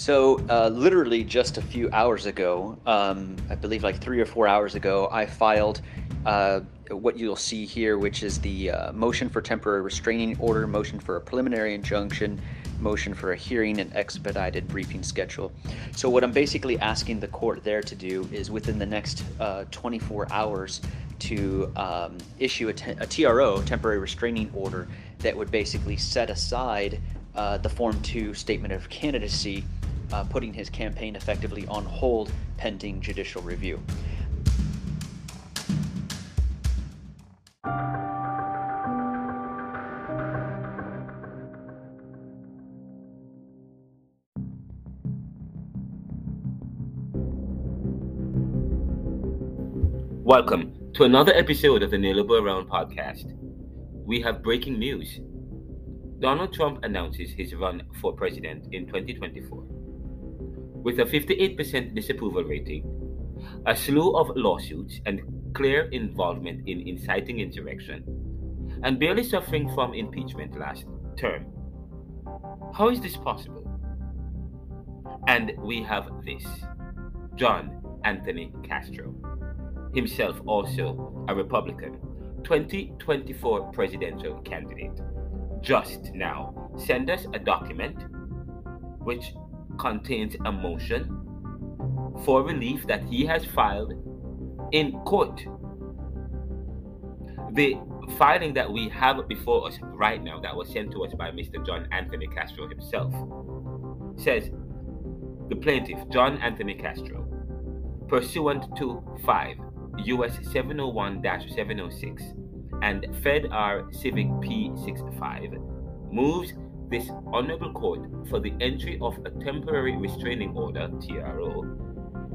So, uh, literally just a few hours ago, um, I believe like three or four hours ago, I filed uh, what you'll see here, which is the uh, motion for temporary restraining order, motion for a preliminary injunction, motion for a hearing and expedited briefing schedule. So, what I'm basically asking the court there to do is within the next uh, 24 hours to um, issue a, TRO, temporary restraining order, that would basically set aside uh, the Form 2 statement of candidacy, uh, putting his campaign effectively on hold pending judicial review. Welcome to another episode of the Neoliberal Round podcast. We have breaking news. Donald Trump announces his run for president in 2024. With a 58% disapproval rating, a slew of lawsuits, and clear involvement in inciting insurrection, and barely suffering from impeachment last term. How is this possible? And we have this John Anthony Castro himself also a Republican, 2024 presidential candidate, just now send us a document which contains a motion for relief that he has filed in court. The filing that we have before us right now, that was sent to us by Mr. John Anthony Castro himself, says the plaintiff, John Anthony Castro, pursuant to 5 US 701 706 and Fed R Civic P65 moves this Honorable Court for the entry of a temporary restraining order, TRO,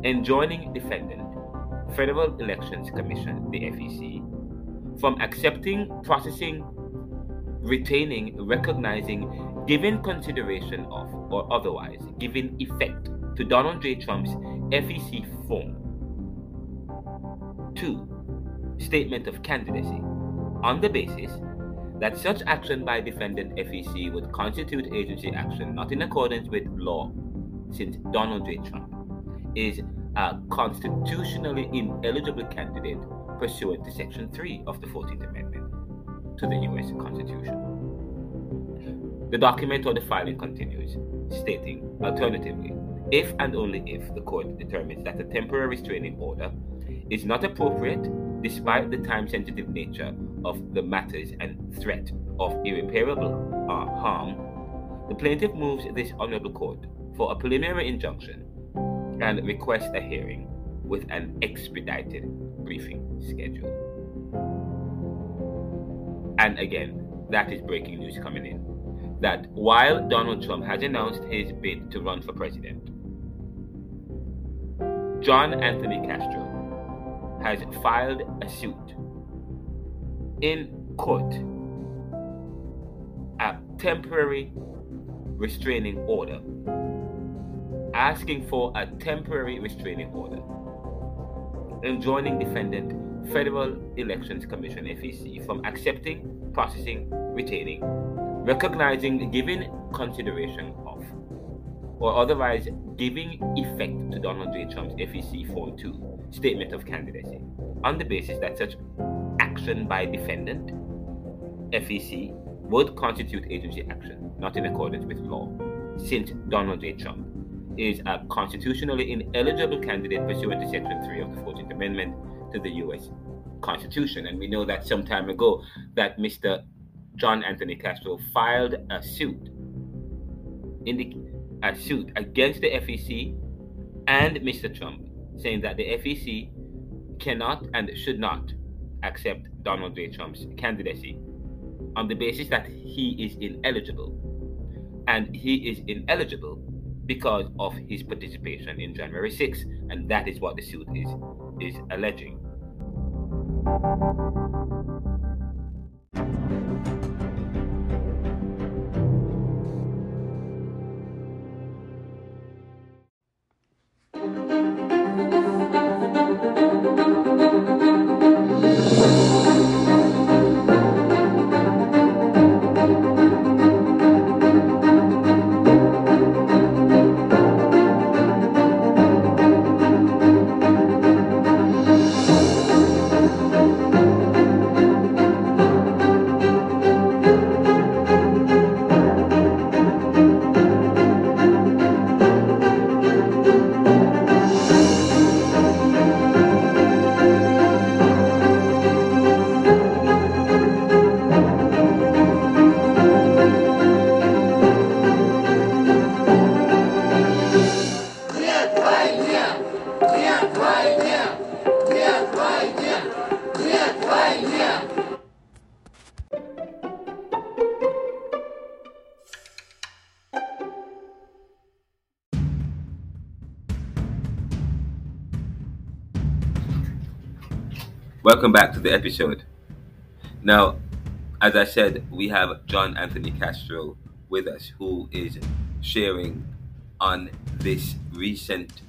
enjoining defendant, Federal Elections Commission, the FEC, from accepting, processing, retaining, recognizing, giving consideration of, or otherwise giving effect to Donald J. Trump's FEC form 2. Statement of candidacy on the basis that such action by defendant FEC would constitute agency action not in accordance with law, since Donald J. Trump is a constitutionally ineligible candidate pursuant to Section 3 of the 14th Amendment to the U.S. Constitution. The document or the filing continues, stating, alternatively, if and only if the court determines that a temporary restraining order is not appropriate despite the time sensitive nature of the matters and threat of irreparable uh, harm, the plaintiff moves this honorable court for a preliminary injunction and requests a hearing with an expedited briefing schedule. And again, that is breaking news coming in. That while Donald Trump has announced his bid to run for president, John Anthony Castro has filed a suit in court a temporary restraining order asking for a temporary restraining order enjoining defendant Federal Elections Commission FEC from accepting, processing, retaining, recognizing, giving consideration of, or otherwise giving effect to Donald J. Trump's FEC Form 2 statement of candidacy on the basis that such action by defendant, FEC, would constitute agency action not in accordance with law, since Donald J. Trump is a constitutionally ineligible candidate pursuant to Section 3 of the 14th Amendment to the U.S. Constitution. And we know that some time ago that Mr. John Anthony Castro filed a suit in the a suit against the FEC and Mr. Trump saying that the FEC cannot and should not accept Donald J. Trump's candidacy on the basis that he is ineligible. And he is ineligible because of his participation in January 6, and that is what the suit is is alleging. Welcome back to the episode. Now, as I said, we have John Anthony Castro with us, who is sharing on this recent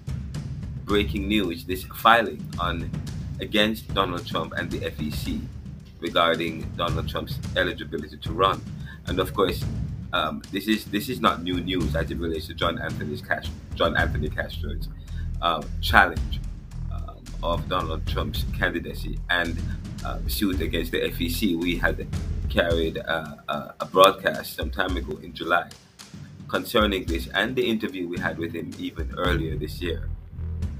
breaking news, this filing on against Donald Trump and the FEC regarding Donald Trump's eligibility to run. And of course, um, this is this is not new news as it relates to John Anthony's Castro, John Anthony Castro's um, challenge of Donald Trump's candidacy and uh, suit against the FEC. We had carried uh, uh, a broadcast some time ago in July concerning this and the interview we had with him even earlier this year.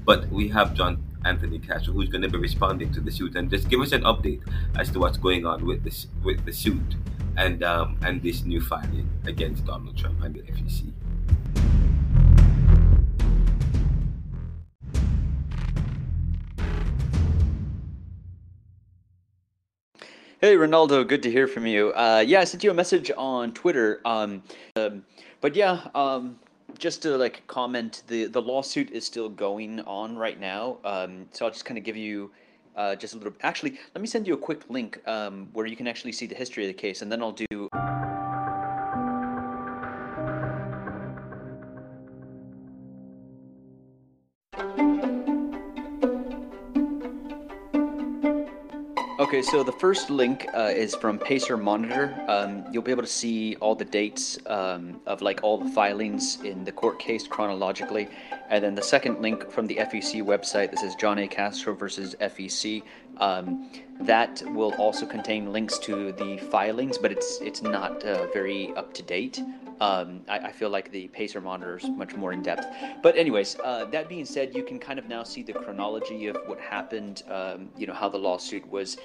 But we have John Anthony Castro who's going to be responding to the suit and just give us an update as to what's going on with this with the suit and um, and this new filing against Donald Trump and the FEC. Hey, Ronaldo, good to hear from you. Uh, yeah, I sent you a message on Twitter. Um, um, but yeah, um, just to like comment, the the lawsuit is still going on right now. Um, so I'll just kind of give you uh, just a little. Actually, let me send you a quick link um, where you can actually see the history of the case, and then I'll do. Okay, so the first link uh, is from Pacer Monitor. Um, you'll be able to see all the dates um, of like all the filings in the court case chronologically, and then the second link from the FEC website. This is John A. Castro versus FEC. Um, that will also contain links to the filings, but it's it's not uh, very up to date. Um, I, I, feel like the Pacer monitor is much more in depth. But anyways, uh, that being said, you can kind of now see the chronology of what happened. Um, you know how the lawsuit was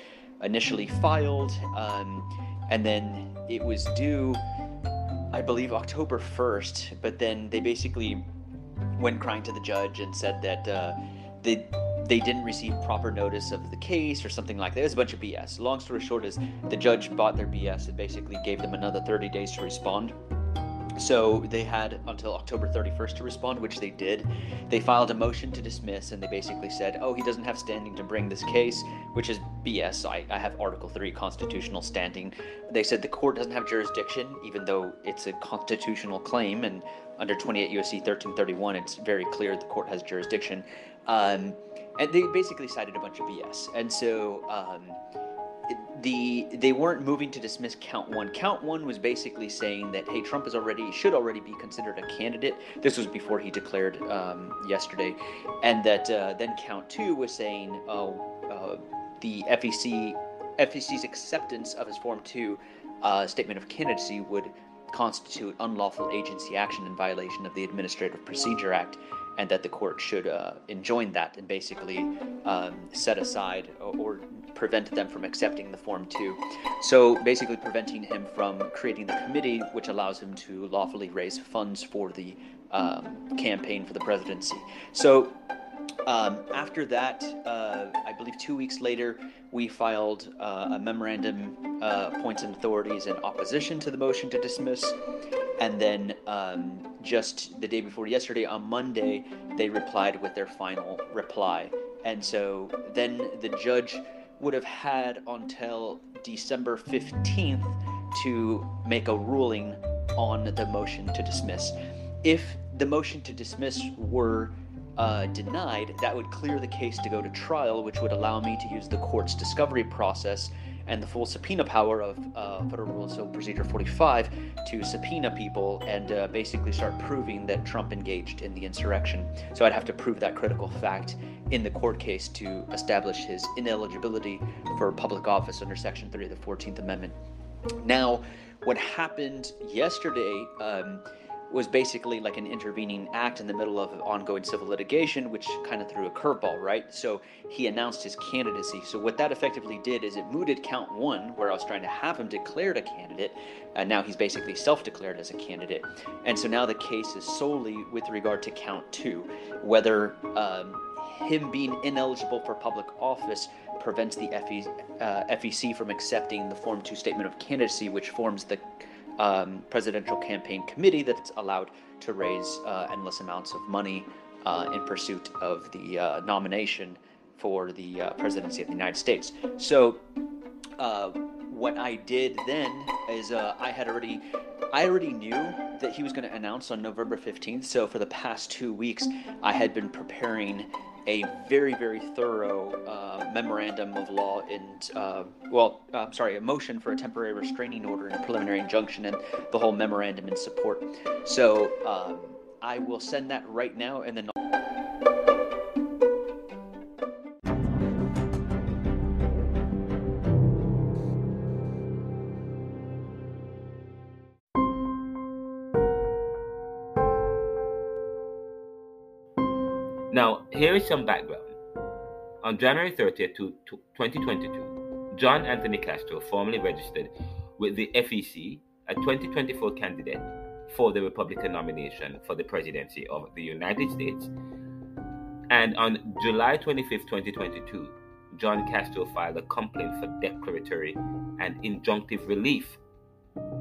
initially filed, um, and then it was due, I believe, October first. But then they basically went crying to the judge and said that uh, they they didn't receive proper notice of the case or something like that. It was a bunch of BS. Long story short is the judge bought their BS and basically gave them another 30 days to respond. So they had until October 31st to respond, which they did. They filed a motion to dismiss, and they basically said, "Oh, he doesn't have standing to bring this case," which is BS. I, I have Article 3 constitutional standing. They said the court doesn't have jurisdiction, even though it's a constitutional claim, and under 28 U.S.C. 1331, it's very clear the court has jurisdiction. Um, and they basically cited a bunch of BS. And so um, the they weren't moving to dismiss count one. Count one was basically saying that hey, Trump is already should already be considered a candidate. This was before he declared um, yesterday, and that uh, then count two was saying oh uh, the FEC FEC's acceptance of his Form two uh, statement of candidacy would constitute unlawful agency action in violation of the Administrative Procedure Act and that the court should uh, enjoin that and basically um, set aside or, or, prevent them from accepting the Form 2. So basically, preventing him from creating the committee which allows him to lawfully raise funds for the um, campaign for the presidency. So um, after that, uh, I believe two weeks later, we filed uh, a memorandum uh, points and authorities in opposition to the motion to dismiss. And then um, just the day before yesterday, on Monday, they replied with their final reply. And so then the judge would have had until December 15th to make a ruling on the motion to dismiss. If the motion to dismiss were uh, denied, that would clear the case to go to trial, which would allow me to use the court's discovery process and the full subpoena power of uh, Federal Rules of Procedure 45 to subpoena people and uh, basically start proving that Trump engaged in the insurrection. So I'd have to prove that critical fact in the court case to establish his ineligibility for public office under Section 3 of the 14th Amendment. Now, what happened yesterday. Um, was basically like an intervening act in the middle of ongoing civil litigation, which kind of threw a curveball, right? So he announced his candidacy. So what that effectively did is it mooted count one, where I was trying to have him declared a candidate, and now he's basically self-declared as a candidate. And so now the case is solely with regard to count two, whether um, him being ineligible for public office prevents the FE, uh, FEC from accepting the Form 2 statement of candidacy, which forms the um, presidential campaign committee that's allowed to raise uh, endless amounts of money uh, in pursuit of the uh, nomination for the uh, presidency of the United States. So, uh, what I did then is uh, I had already, I already knew that he was going to announce on November 15th. So for the past two weeks, I had been preparing a very, very thorough uh, memorandum of law and, uh, well, I'm sorry, a motion for a temporary restraining order and a preliminary injunction and the whole memorandum in support. So um, I will send that right now and then. Here is some background. On January 30th, 2022, John Anthony Castro formally registered with the FEC, a 2024 candidate for the Republican nomination for the presidency of the United States. And on July 25th, 2022, John Castro filed a complaint for declaratory and injunctive relief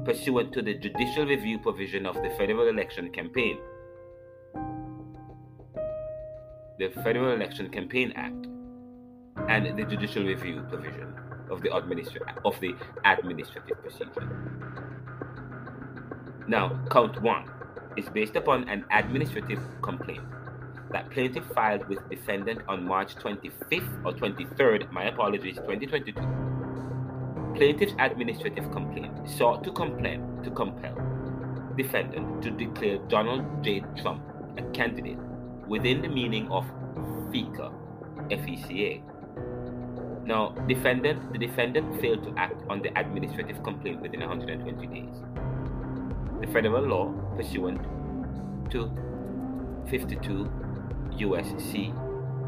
pursuant to the judicial review provision of the Federal Election Campaign the Federal Election Campaign Act and the judicial review provision of the, administra- of the administrative procedure. Now, count one is based upon an administrative complaint that plaintiff filed with defendant on March 25th or 23rd, my apologies, 2022. Plaintiff's administrative complaint sought to complain to compel defendant to declare Donald J. Trump a candidate within the meaning of FECA, FECA. Now, defendant, the defendant failed to act on the administrative complaint within 120 days. The federal law pursuant to 52 USC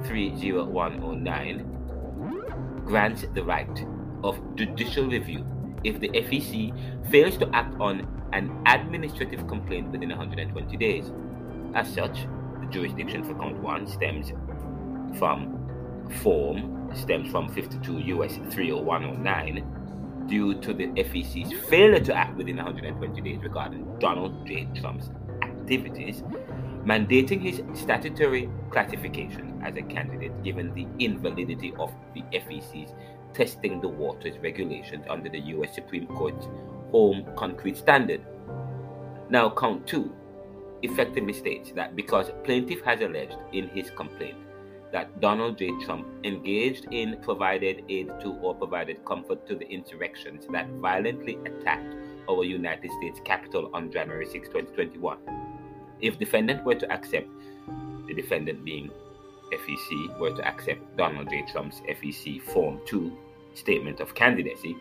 30109 grants the right of judicial review if the FEC fails to act on an administrative complaint within 120 days. As such, jurisdiction for count 1 stems from form stems from 52 US 30109 due to the FEC's failure to act within 120 days regarding Donald J. Trump's activities, mandating his statutory classification as a candidate given the invalidity of the FEC's testing the waters regulations under the US Supreme Court's home concrete standard. Now, count two effectively states that because plaintiff has alleged in his complaint that Donald J. Trump engaged in provided aid to or provided comfort to the insurrections that violently attacked our United States Capitol on January 6, 2021. If defendant were to accept, the defendant being FEC, were to accept Donald J. Trump's FEC Form 2 statement of candidacy,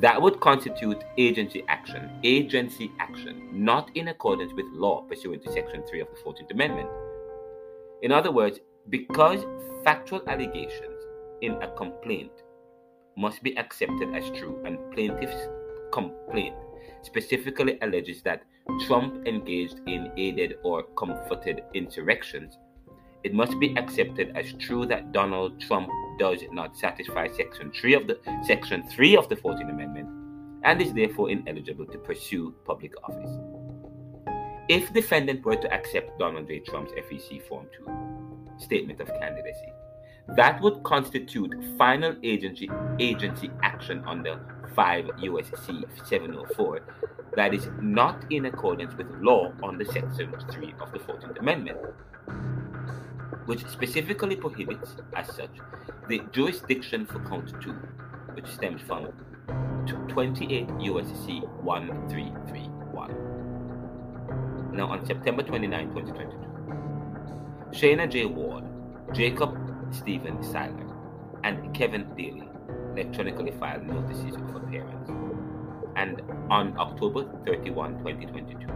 that would constitute agency action, agency action, not in accordance with law pursuant to Section 3 of the 14th Amendment. In other words, because factual allegations in a complaint must be accepted as true, and plaintiff's complaint specifically alleges that Trump engaged in aided or comforted insurrections, it must be accepted as true that Donald Trump does not satisfy section 3 of the section 3 of the 14th amendment and is therefore ineligible to pursue public office. If defendant were to accept Donald J. Trump's FEC Form 2 statement of candidacy, that would constitute final agency agency action under 5 USC 704 that is not in accordance with law under section 3 of the 14th amendment which specifically prohibits, as such, the jurisdiction for count 2, which stems from 28 USC 1331. Now, on September 29, 2022, Shayna J. Ward, Jacob Stephen Seiler, and Kevin Deeley electronically filed notices of appearance. And on October 31, 2022,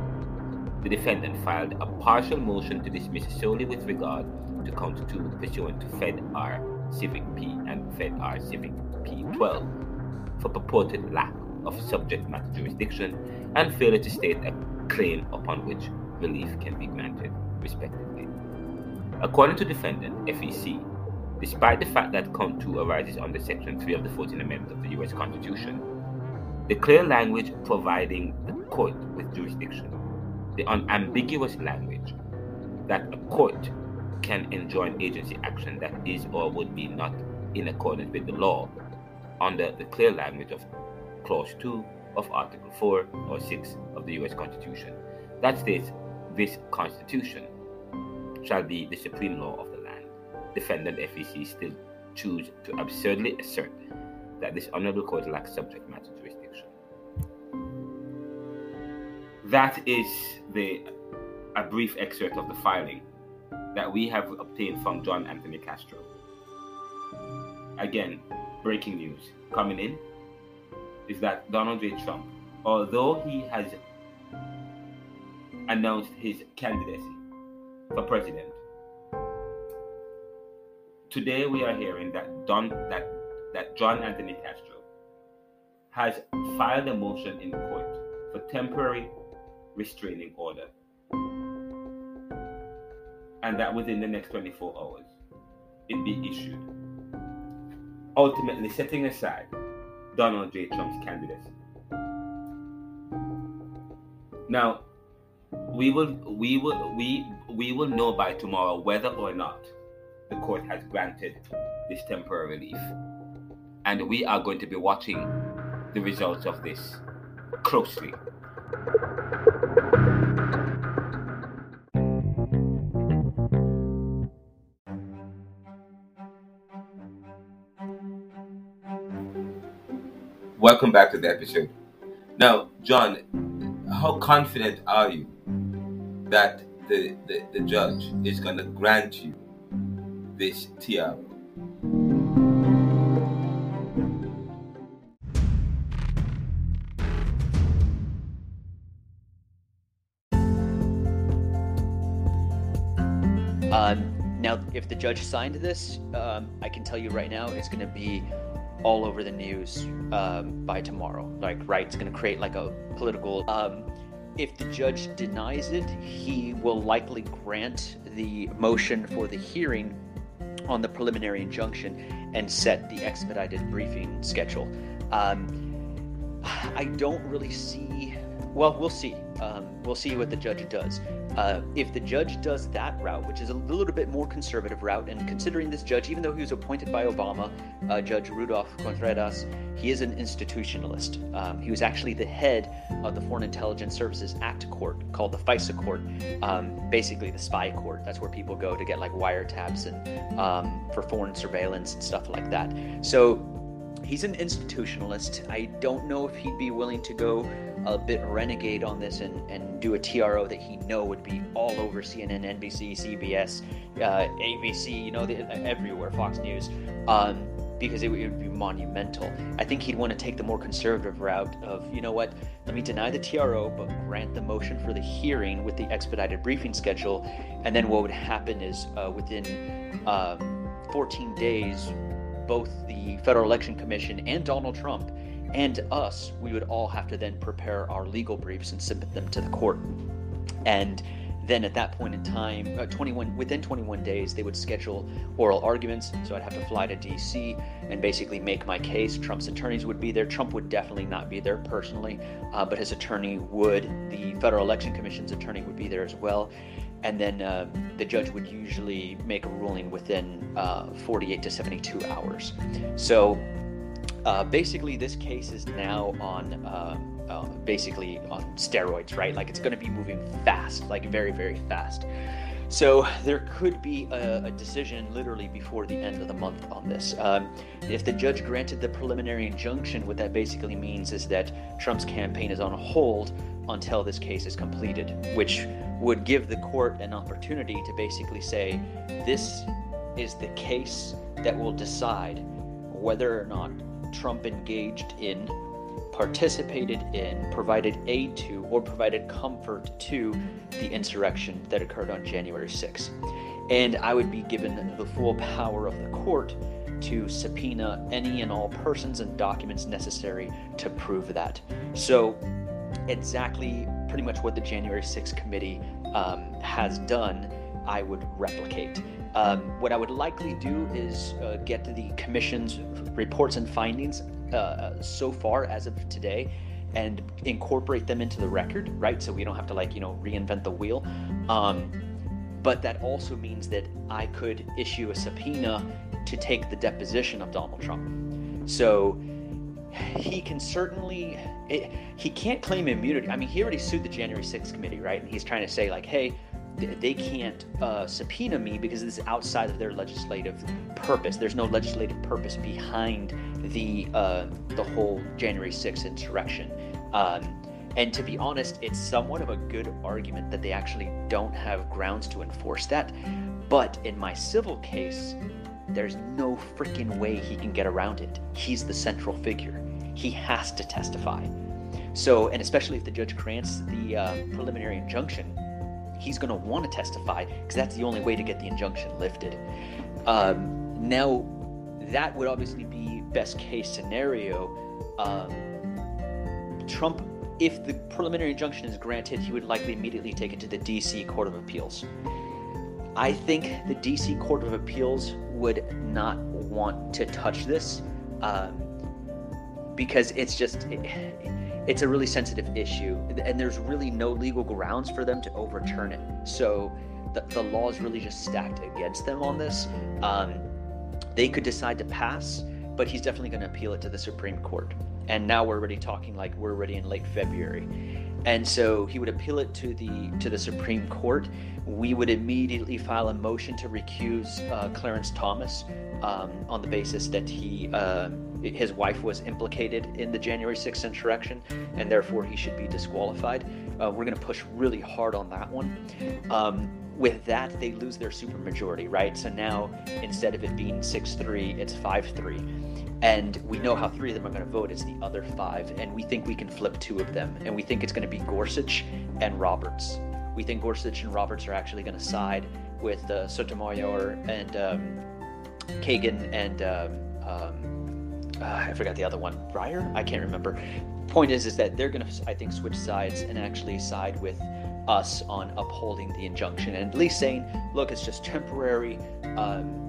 the defendant filed a partial motion to dismiss solely with regard to count 2 pursuant to Fed R Civic P and Fed R Civic P12 for purported lack of subject matter jurisdiction and failure to state a claim upon which relief can be granted, respectively. According to defendant FEC, despite the fact that count 2 arises under Section 3 of the 14th Amendment of the U.S. Constitution, the clear language providing the court with jurisdiction, the unambiguous language that a court can enjoin agency action that is or would be not in accordance with the law under the clear language of Clause 2 of Article 4 or 6 of the U.S. Constitution. That states this Constitution shall be the supreme law of the land. Defendant FEC still choose to absurdly assert that this honorable court lacks subject matter jurisdiction. That is the a brief excerpt of the filing that we have obtained from John Anthony Castro. Again, breaking news coming in is that Donald J. Trump, although he has announced his candidacy for president, today we are hearing that Don that that John Anthony Castro has filed a motion in court for temporary restraining order and that within the next 24 hours it be issued ultimately setting aside Donald J. Trump's candidacy. Now, we will we will we we will know by tomorrow whether or not the court has granted this temporary relief. And we are going to be watching the results of this closely. Welcome back to the episode. Now, John, how confident are you that the, the, the judge is going to grant you this TRO? Um, now, if the judge signed this, um, I can tell you right now, it's going to be all over the news um, by tomorrow. Like, right, it's going to create like a political. Um, if the judge denies it, he will likely grant the motion for the hearing on the preliminary injunction and set the expedited briefing schedule. Um, I don't really see. Well, we'll see. Um, we'll see what the judge does. Uh, if the judge does that route, which is a little bit more conservative route, and considering this judge, even though he was appointed by Obama, uh, Judge Rudolph Contreras, he is an institutionalist. Um, he was actually the head of the Foreign Intelligence Services Act Court, called the FISA Court, um, basically the spy court. That's where people go to get like wiretaps and um, for foreign surveillance and stuff like that. So he's an institutionalist. I don't know if he'd be willing to go a bit renegade on this and, and do a TRO that he know would be all over CNN, NBC, CBS, uh, ABC, you know, the, everywhere, Fox News, um, because it, it would be monumental. I think he'd want to take the more conservative route of, you know what, let me deny the TRO, but grant the motion for the hearing with the expedited briefing schedule. And then what would happen is uh, within um, 14 days, both the Federal Election Commission and Donald Trump and us, we would all have to then prepare our legal briefs and submit them to the court. And then at that point in time, uh, 21 within 21 days, they would schedule oral arguments. So I'd have to fly to D.C. and basically make my case. Trump's attorneys would be there. Trump would definitely not be there personally, uh, but his attorney would. The Federal Election Commission's attorney would be there as well. And then uh, the judge would usually make a ruling within uh, 48 to 72 hours. So uh, basically, this case is now on uh, uh, basically on steroids, right? Like it's going to be moving fast, like very, very fast. So there could be a, a, decision literally before the end of the month on this. Um, if the judge granted the preliminary injunction, what that basically means is that Trump's campaign is on hold until this case is completed, which would give the court an opportunity to basically say, this is the case that will decide whether or not Trump engaged in, participated in, provided aid to, or provided comfort to the insurrection that occurred on January 6th. And I would be given the full power of the court to subpoena any and all persons and documents necessary to prove that. So, exactly pretty much what the January 6th committee um, has done, I would replicate. Um, what I would likely do is uh, get the commission's reports and findings uh, so far as of today and incorporate them into the record, right? So we don't have to like, you know, reinvent the wheel. Um, but that also means that I could issue a subpoena to take the deposition of Donald Trump. So he can certainly it, he can't claim immunity. I mean, he already sued the January 6th committee, right? And he's trying to say like, hey, they can't uh, subpoena me because this is outside of their legislative purpose. There's no legislative purpose behind the uh, the whole January 6th insurrection. Um, and to be honest, it's somewhat of a good argument that they actually don't have grounds to enforce that. But in my civil case, there's no freaking way he can get around it. He's the central figure. He has to testify. So, and especially if the judge grants the uh, preliminary injunction, he's going to want to testify because that's the only way to get the injunction lifted. Um, now, that would obviously be best case scenario. Um, Trump, if the preliminary injunction is granted, he would likely immediately take it to the D.C. Court of Appeals. I think the DC Court of Appeals would not want to touch this um, because it's just it, it's a really sensitive issue, and there's really no legal grounds for them to overturn it. So the, the law is really just stacked against them on this. Um, they could decide to pass, but he's definitely going to appeal it to the Supreme Court. And now we're already talking like we're already in late February and so he would appeal it to the to the Supreme Court. We would immediately file a motion to recuse uh, Clarence Thomas um, on the basis that he uh, his wife was implicated in the January 6th insurrection, and therefore he should be disqualified. Uh, we're going to push really hard on that one. Um, with that, they lose their supermajority, right? So now instead of it being 6 3, it's 5 3 and we know how three of them are going to vote. It's the other five, and we think we can flip two of them, and we think it's going to be Gorsuch and Roberts. We think Gorsuch and Roberts are actually going to side with uh, Sotomayor and um, Kagan and um, um, uh, I forgot the other one, Breyer. I can't remember. Point is, is that they're going to, I think, switch sides and actually side with us on upholding the injunction and at least saying, look, it's just temporary. Um,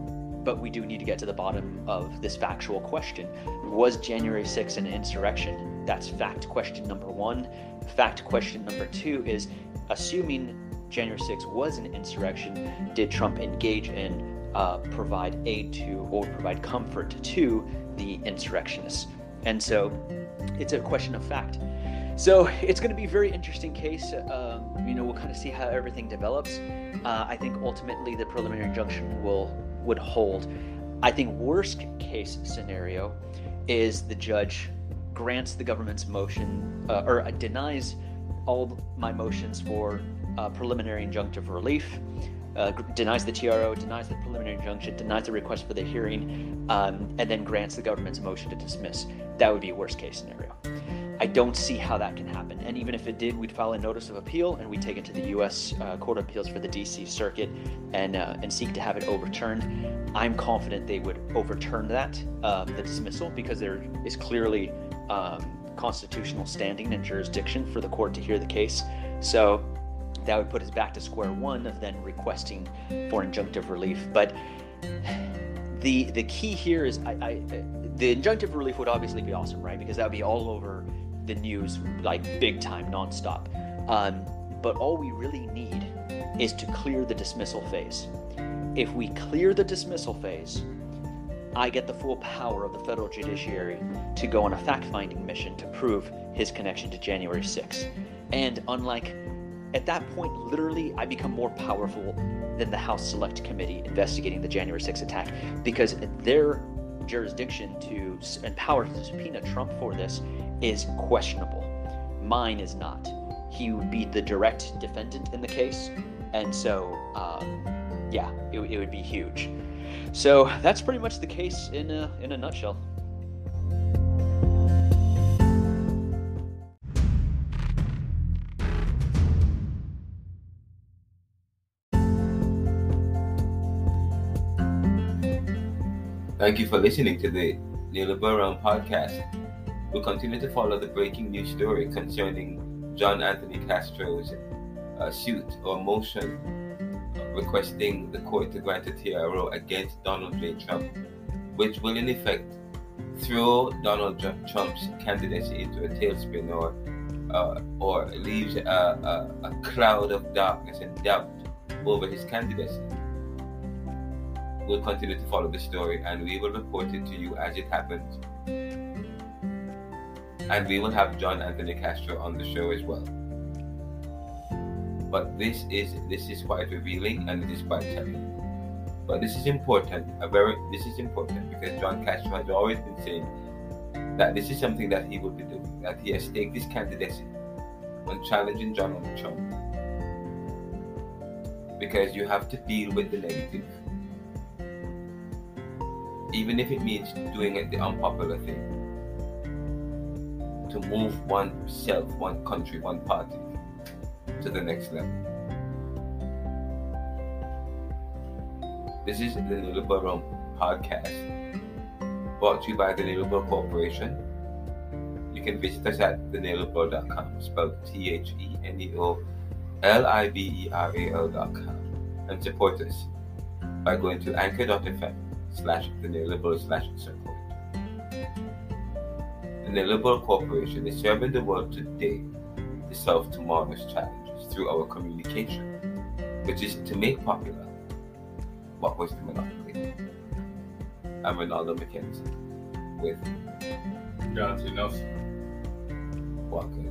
but we do need to get to the bottom of this factual question. Was January 6th an insurrection? That's fact question number one. Fact question number two is assuming January 6th was an insurrection, did Trump engage in, uh, provide aid to, or provide comfort to the insurrectionists? And so it's a question of fact. So it's going to be a very interesting case. Um, you know, we'll kind of see how everything develops. Uh, I think ultimately the preliminary injunction will would hold. I think worst case scenario is the judge grants the government's motion uh, or denies all my motions for uh, preliminary injunctive relief, uh, denies the TRO, denies the preliminary injunction, denies the request for the hearing, um, and then grants the government's motion to dismiss. That would be worst case scenario. I don't see how that can happen. And even if it did, we'd file a notice of appeal and we'd take it to the U.S. Uh, Court of Appeals for the D.C. Circuit and uh, and seek to have it overturned. I'm confident they would overturn that um, the dismissal because there is clearly um, constitutional standing and jurisdiction for the court to hear the case. So that would put us back to square one of then requesting for injunctive relief. But the the key here is I, I the injunctive relief would obviously be awesome, right? Because that would be all over the news like big time, nonstop. Um, but all we really need is to clear the dismissal phase. If we clear the dismissal phase, I get the full power of the federal judiciary to go on a fact finding mission to prove his connection to January 6th. And unlike at that point, literally, I become more powerful than the House Select Committee investigating the January 6th attack because their jurisdiction to and power to subpoena Trump for this is questionable. Mine is not. He would be the direct defendant in the case, and so um, yeah, it, it would be huge. So that's pretty much the case in a in a nutshell. Thank you for listening to the Neoliberal podcast. We'll continue to follow the breaking news story concerning John Anthony Castro's uh, suit or motion requesting the court to grant a TRO against Donald J. Trump, which will in effect throw Donald Trump's candidacy into a tailspin or uh, or leaves a, a, a, cloud of darkness and doubt over his candidacy. We'll continue to follow the story and we will report it to you as it happens. And we will have John Anthony Castro on the show as well. But this is this is quite revealing and it is quite telling. But this is important, a very this is important because John Castro has always been saying that this is something that he will be doing, that he has staked his candidacy on challenging Donald Trump. Because you have to deal with the negative. Even if it means doing it the unpopular thing. To move oneself, one country, one party to the next level. This is the Neoliberal Room podcast brought to you by the Neoliberal Corporation. You can visit us at theneoliberal.com, spelled T H E N E O L I B E R A L.com, and support us by going to anchor.fm slash the neoliberal slash support. The Neoliberal Corporation is serving the world today to solve tomorrow's challenges through our communication, which is to make popular what was the monopoly. I'm Ronaldo McKenzie with Jonathan Nelson. Walker.